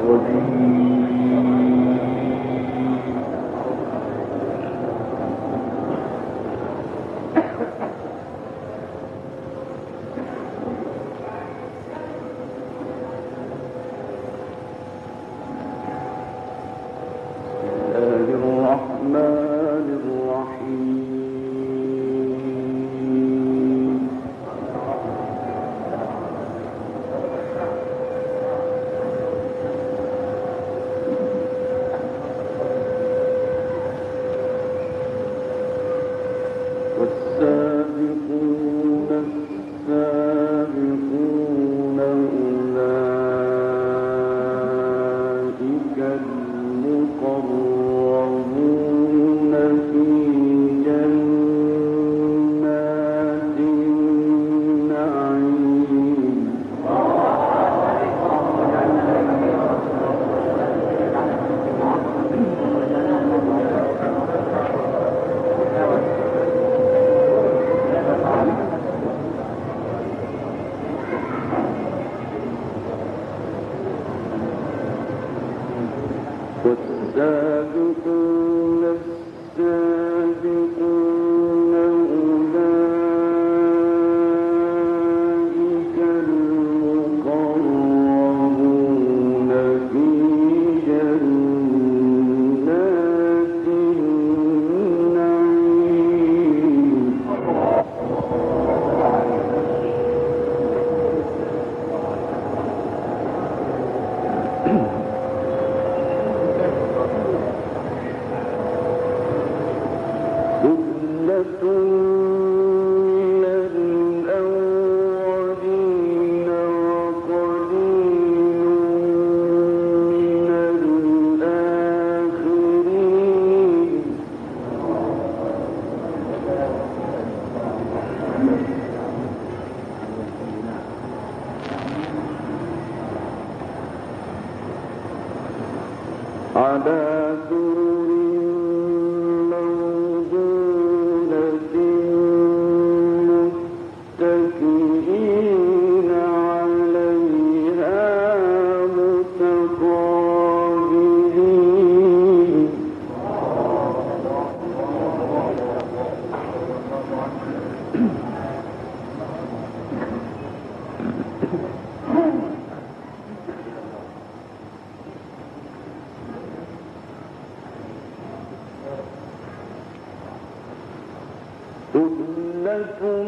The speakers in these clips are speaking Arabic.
الرجيم uh... والسابقون السابقون لكم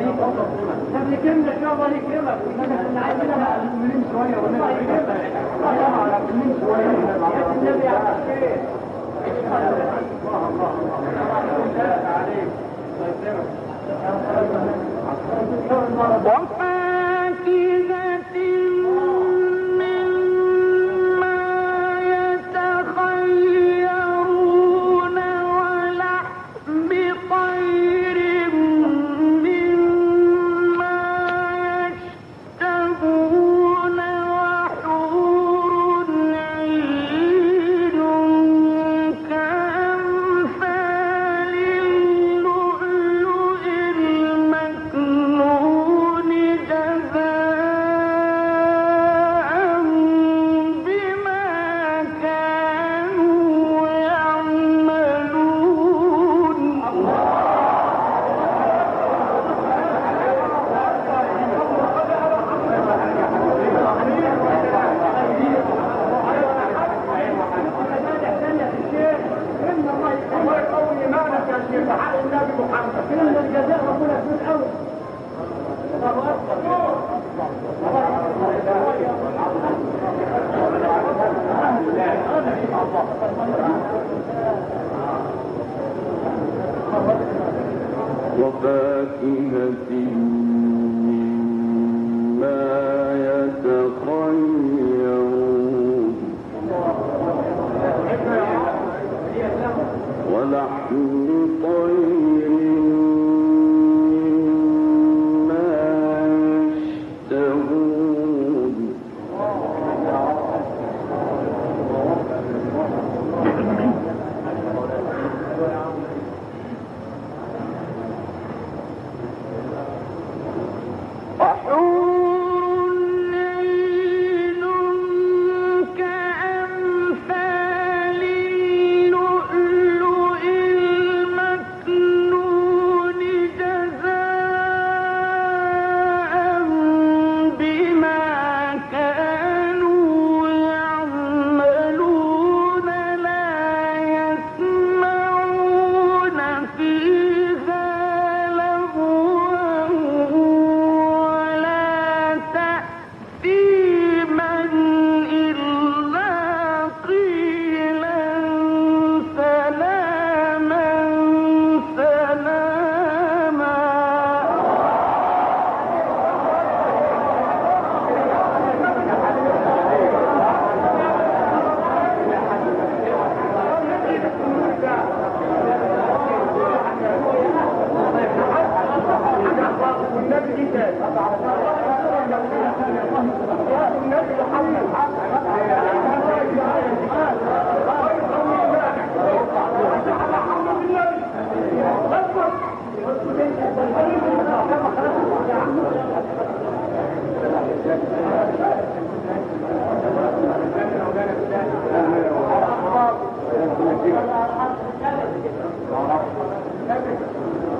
طب نكمل كده الله إحنا عايزين نكمل شوية الله يكرمك الله يكرمك شوية يا النبي على خير الله الله الله عليك الله يكرمك الله عليه وسلم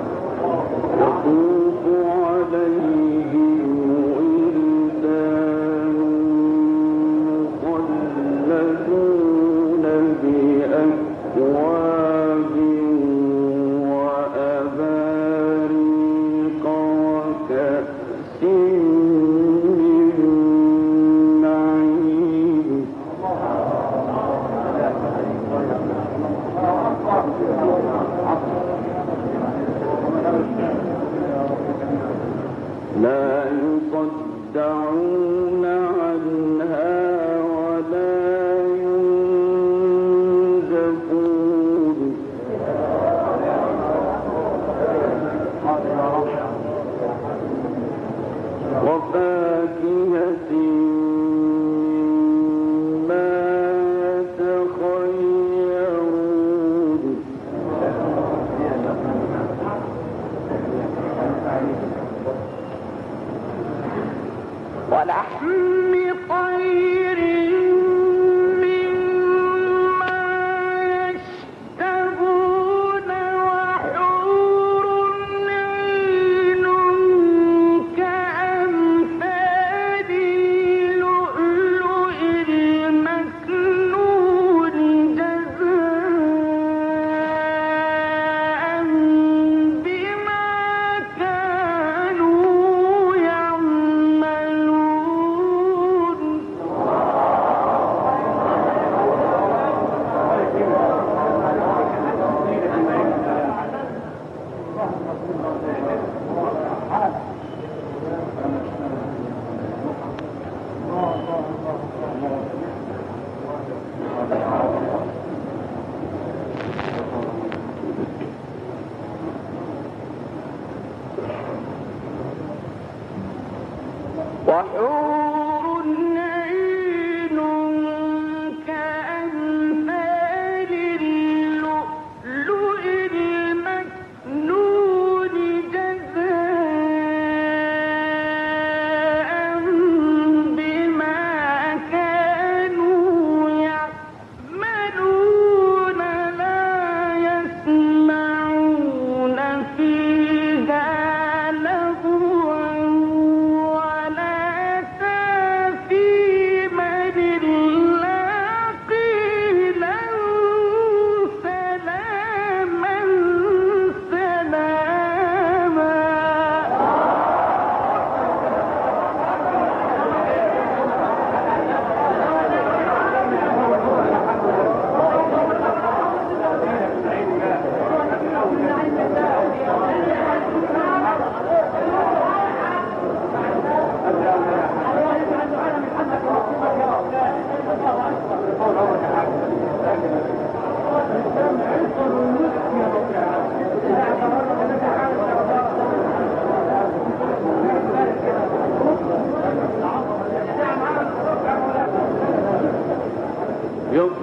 Yep.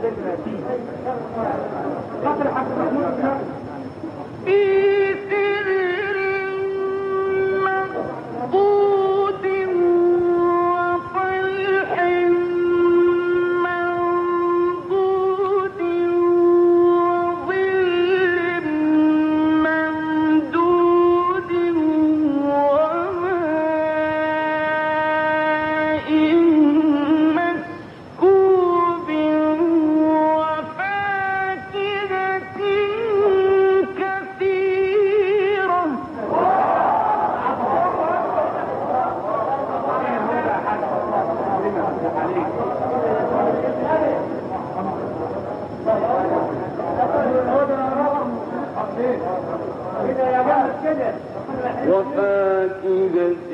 في وفاكهة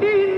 いい